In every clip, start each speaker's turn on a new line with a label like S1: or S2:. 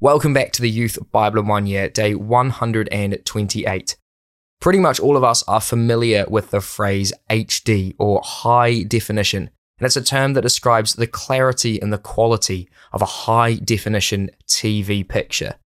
S1: Welcome back to the Youth Bible in One Year, day 128. Pretty much all of us are familiar with the phrase HD or high definition, and it's a term that describes the clarity and the quality of a high definition TV picture.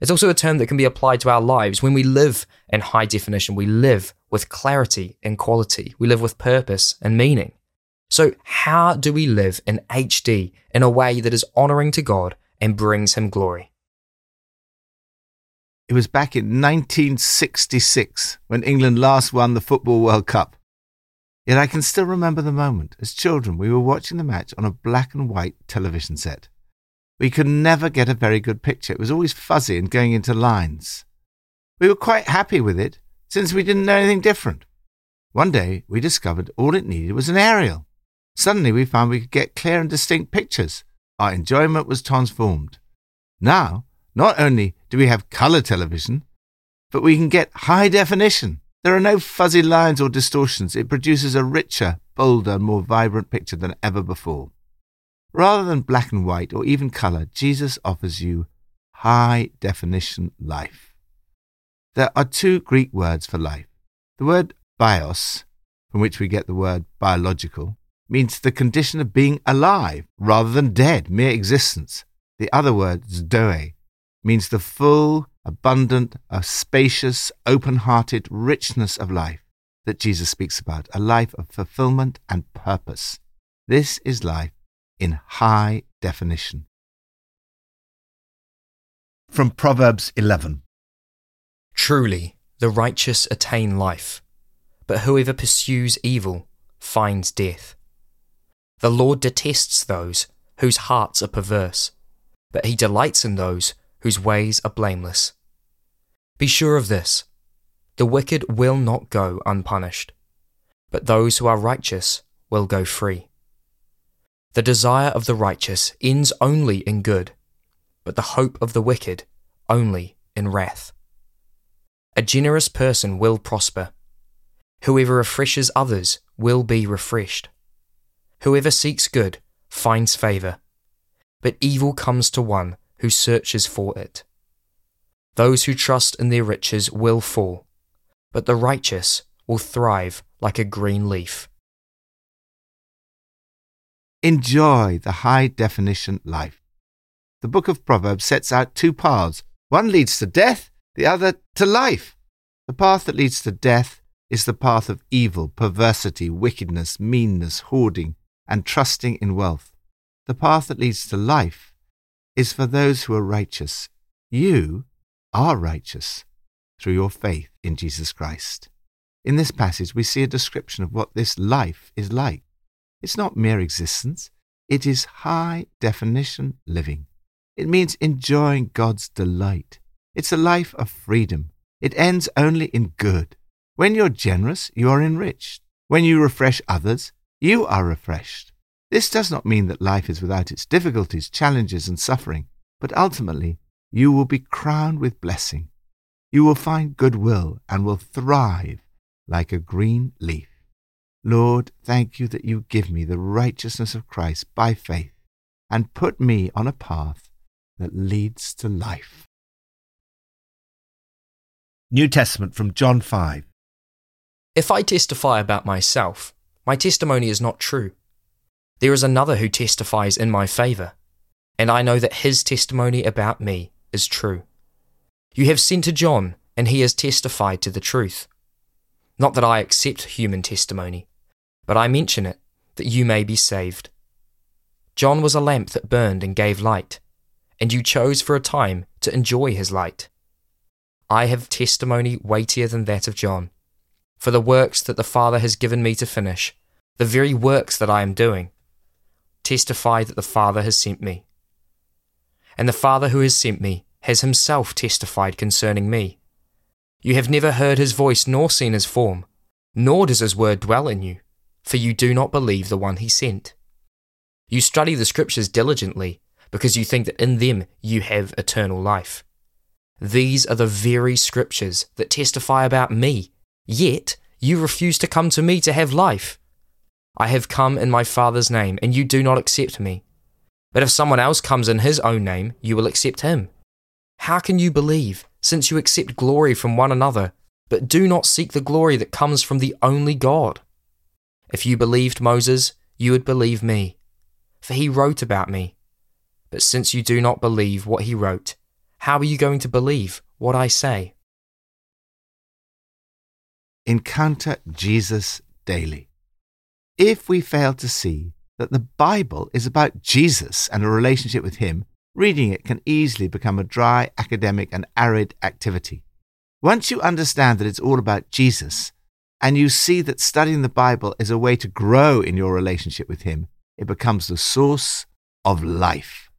S1: It's also a term that can be applied to our lives. When we live in high definition, we live with clarity and quality, we live with purpose and meaning. So, how do we live in HD in a way that is honoring to God and brings Him glory?
S2: It was back in 1966 when England last won the Football World Cup. Yet I can still remember the moment. As children, we were watching the match on a black and white television set. We could never get a very good picture. It was always fuzzy and going into lines. We were quite happy with it, since we didn't know anything different. One day, we discovered all it needed was an aerial. Suddenly, we found we could get clear and distinct pictures. Our enjoyment was transformed. Now, not only do we have color television, but we can get high definition. There are no fuzzy lines or distortions. It produces a richer, bolder, more vibrant picture than ever before. Rather than black and white or even color, Jesus offers you high definition life. There are two Greek words for life. The word bios, from which we get the word biological, means the condition of being alive rather than dead, mere existence. The other word, zoe, means the full, abundant, a spacious, open hearted richness of life that Jesus speaks about, a life of fulfillment and purpose. This is life in high definition.
S3: From Proverbs 11
S1: Truly, the righteous attain life, but whoever pursues evil finds death. The Lord detests those whose hearts are perverse, but he delights in those whose ways are blameless. Be sure of this the wicked will not go unpunished, but those who are righteous will go free. The desire of the righteous ends only in good, but the hope of the wicked only in wrath. A generous person will prosper. Whoever refreshes others will be refreshed. Whoever seeks good finds favor, but evil comes to one who searches for it. Those who trust in their riches will fall, but the righteous will thrive like a green leaf.
S2: Enjoy the high definition life. The book of Proverbs sets out two paths. One leads to death, the other to life. The path that leads to death is the path of evil, perversity, wickedness, meanness, hoarding, and trusting in wealth. The path that leads to life is for those who are righteous. You are righteous through your faith in Jesus Christ. In this passage, we see a description of what this life is like. It's not mere existence, it is high definition living. It means enjoying God's delight. It's a life of freedom. It ends only in good. When you're generous, you are enriched. When you refresh others, you are refreshed. This does not mean that life is without its difficulties, challenges, and suffering, but ultimately you will be crowned with blessing. You will find goodwill and will thrive like a green leaf. Lord, thank you that you give me the righteousness of Christ by faith and put me on a path that leads to life.
S3: New Testament from John 5.
S1: If I testify about myself, my testimony is not true. There is another who testifies in my favour, and I know that his testimony about me is true. You have sent to John, and he has testified to the truth. Not that I accept human testimony, but I mention it, that you may be saved. John was a lamp that burned and gave light, and you chose for a time to enjoy his light. I have testimony weightier than that of John, for the works that the Father has given me to finish, the very works that I am doing testify that the Father has sent me. And the Father who has sent me has himself testified concerning me. You have never heard his voice nor seen his form, nor does his word dwell in you, for you do not believe the one he sent. You study the Scriptures diligently, because you think that in them you have eternal life. These are the very Scriptures that testify about me, yet you refuse to come to me to have life. I have come in my Father's name, and you do not accept me. But if someone else comes in his own name, you will accept him. How can you believe, since you accept glory from one another, but do not seek the glory that comes from the only God? If you believed Moses, you would believe me, for he wrote about me. But since you do not believe what he wrote, how are you going to believe what I say?
S2: Encounter Jesus daily. If we fail to see that the Bible is about Jesus and a relationship with Him, reading it can easily become a dry, academic, and arid activity. Once you understand that it's all about Jesus, and you see that studying the Bible is a way to grow in your relationship with Him, it becomes the source of life.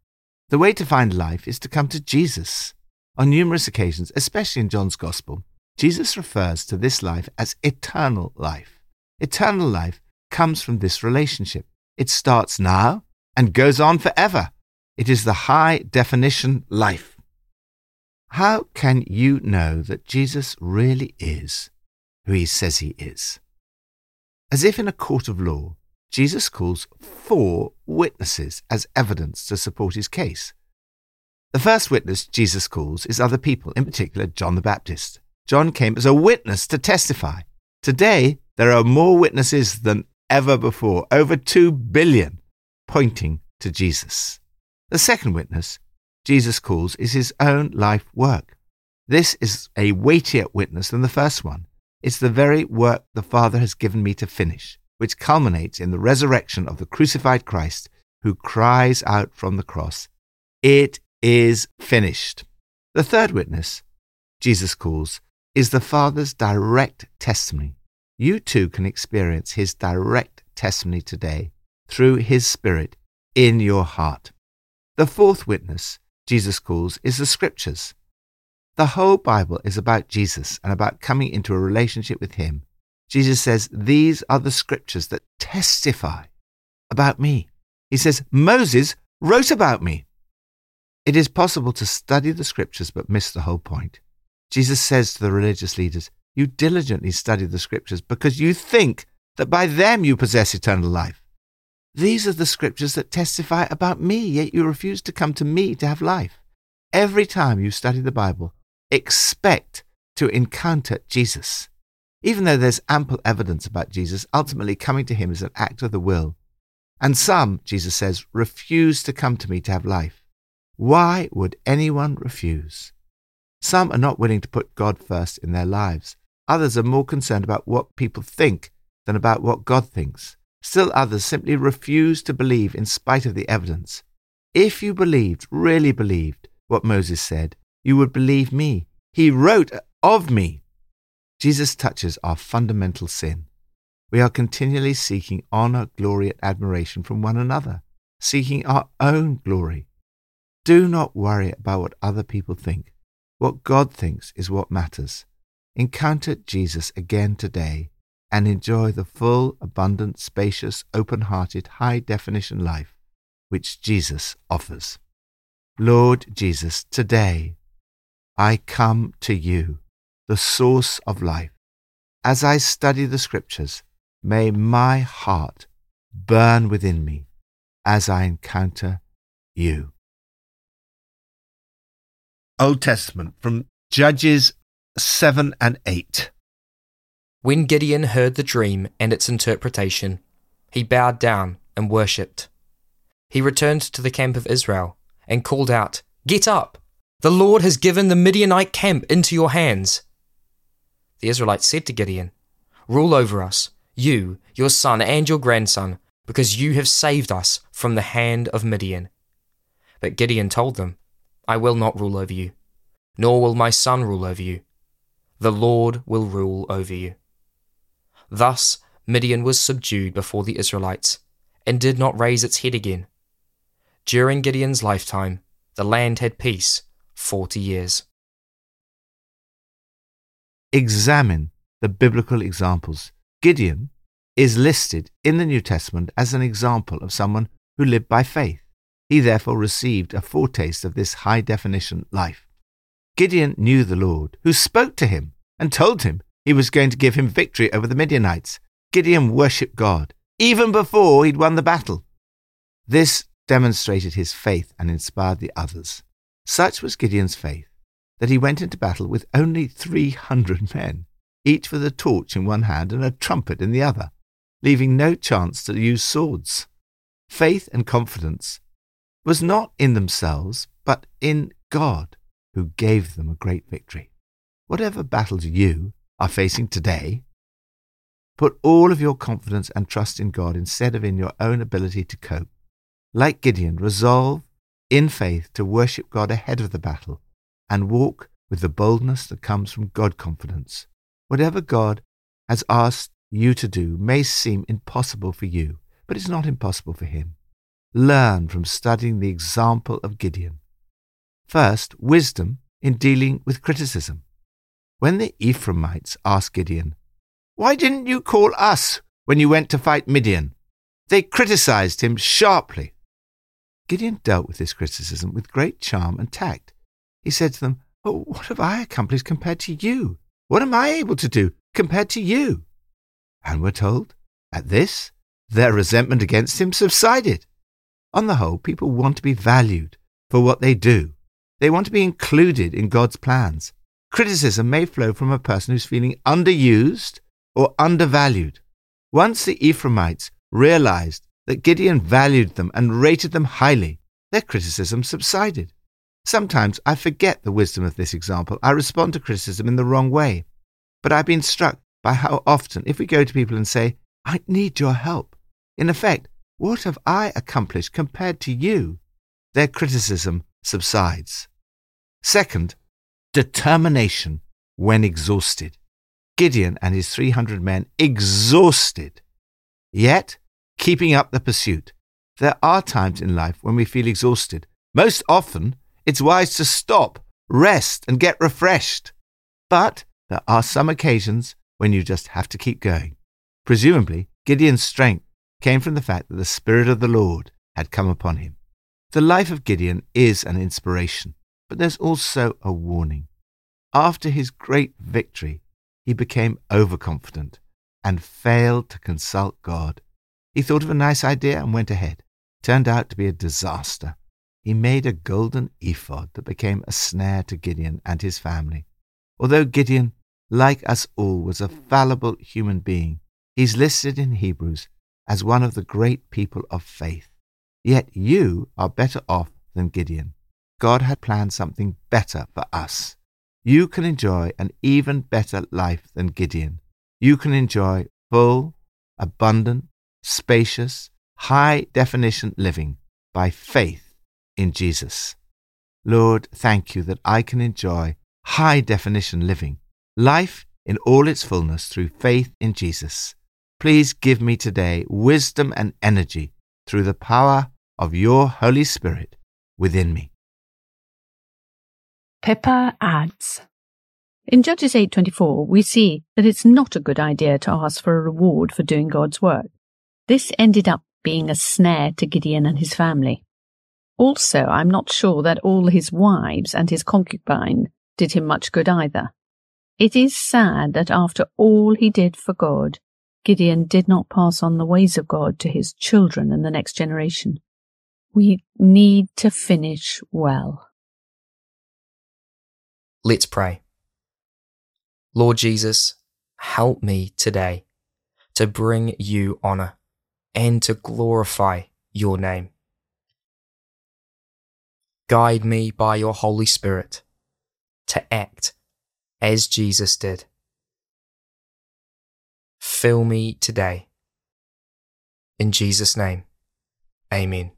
S2: The way to find life is to come to Jesus. On numerous occasions, especially in John's Gospel, Jesus refers to this life as eternal life. Eternal life comes from this relationship. It starts now and goes on forever. It is the high definition life. How can you know that Jesus really is who he says he is? As if in a court of law, Jesus calls four witnesses as evidence to support his case. The first witness Jesus calls is other people, in particular John the Baptist. John came as a witness to testify. Today, there are more witnesses than ever before, over 2 billion, pointing to Jesus. The second witness Jesus calls is his own life work. This is a weightier witness than the first one. It's the very work the Father has given me to finish, which culminates in the resurrection of the crucified Christ who cries out from the cross, It is finished. The third witness Jesus calls is the Father's direct testimony. You too can experience His direct testimony today through His Spirit in your heart. The fourth witness Jesus calls is the Scriptures. The whole Bible is about Jesus and about coming into a relationship with Him. Jesus says, These are the Scriptures that testify about me. He says, Moses wrote about me. It is possible to study the Scriptures but miss the whole point. Jesus says to the religious leaders, You diligently study the Scriptures because you think that by them you possess eternal life. These are the Scriptures that testify about me, yet you refuse to come to me to have life. Every time you study the Bible, expect to encounter Jesus. Even though there's ample evidence about Jesus, ultimately coming to him is an act of the will. And some, Jesus says, refuse to come to me to have life. Why would anyone refuse? Some are not willing to put God first in their lives. Others are more concerned about what people think than about what God thinks. Still others simply refuse to believe in spite of the evidence. If you believed, really believed, what Moses said, you would believe me. He wrote of me. Jesus touches our fundamental sin. We are continually seeking honor, glory, and admiration from one another, seeking our own glory. Do not worry about what other people think. What God thinks is what matters. Encounter Jesus again today and enjoy the full, abundant, spacious, open hearted, high definition life which Jesus offers. Lord Jesus, today I come to you, the source of life. As I study the Scriptures, may my heart burn within me as I encounter you.
S3: Old Testament from Judges 7 and 8.
S1: When Gideon heard the dream and its interpretation, he bowed down and worshipped. He returned to the camp of Israel and called out, Get up! The Lord has given the Midianite camp into your hands. The Israelites said to Gideon, Rule over us, you, your son, and your grandson, because you have saved us from the hand of Midian. But Gideon told them, I will not rule over you, nor will my son rule over you. The Lord will rule over you. Thus Midian was subdued before the Israelites, and did not raise its head again. During Gideon's lifetime, the land had peace forty years.
S2: Examine the biblical examples. Gideon is listed in the New Testament as an example of someone who lived by faith. He therefore received a foretaste of this high definition life. Gideon knew the Lord, who spoke to him and told him he was going to give him victory over the Midianites. Gideon worshipped God, even before he'd won the battle. This demonstrated his faith and inspired the others. Such was Gideon's faith. that he went into battle with only 300 men, each with a torch in one hand and a trumpet in the other, leaving no chance to use swords. Faith and confidence was not in themselves, but in God, who gave them a great victory. Whatever battles you are facing today, put all of your confidence and trust in God instead of in your own ability to cope. Like Gideon, resolve in faith to worship God ahead of the battle and walk with the boldness that comes from God confidence. Whatever God has asked you to do may seem impossible for you, but it's not impossible for Him. Learn from studying the example of Gideon. First, wisdom in dealing with criticism. When the Ephraimites asked Gideon, Why didn't you call us when you went to fight Midian? They criticized him sharply. Gideon dealt with this criticism with great charm and tact. He said to them, oh, What have I accomplished compared to you? What am I able to do compared to you? And we're told, at this, their resentment against him subsided. On the whole, people want to be valued for what they do. They want to be included in God's plans. Criticism may flow from a person who's feeling underused or undervalued. Once the Ephraimites realized that Gideon valued them and rated them highly, their criticism subsided. Sometimes I forget the wisdom of this example. I respond to criticism in the wrong way. But I've been struck by how often, if we go to people and say, I need your help, in effect, what have I accomplished compared to you? Their criticism subsides. Second, determination when exhausted. Gideon and his 300 men exhausted, yet keeping up the pursuit. There are times in life when we feel exhausted. Most often, it's wise to stop, rest, and get refreshed. But there are some occasions when you just have to keep going. Presumably, Gideon's strength came from the fact that the Spirit of the Lord had come upon him. The life of Gideon is an inspiration, but there's also a warning. After his great victory, he became overconfident and failed to consult God. He thought of a nice idea and went ahead. Turned out to be a disaster he made a golden ephod that became a snare to Gideon and his family. Although Gideon, like us all, was a fallible human being, he's listed in Hebrews as one of the great people of faith. Yet you are better off than Gideon. God had planned something better for us. You can enjoy an even better life than Gideon. You can enjoy full, abundant, spacious, high definition living by faith in Jesus. Lord, thank you that I can enjoy high definition living, life in all its fullness through faith in Jesus. Please give me today wisdom and energy through the power of your Holy Spirit within me.
S4: Pippa adds In Judges 8:24 we see that it's not a good idea to ask for a reward for doing God's work. This ended up being a snare to Gideon and his family. Also, I'm not sure that all his wives and his concubine did him much good either. It is sad that after all he did for God, Gideon did not pass on the ways of God to his children and the next generation. We need to finish well.
S1: Let's pray. Lord Jesus, help me today to bring you honour and to glorify your name. Guide me by your Holy Spirit to act as Jesus did. Fill me today. In Jesus' name, amen.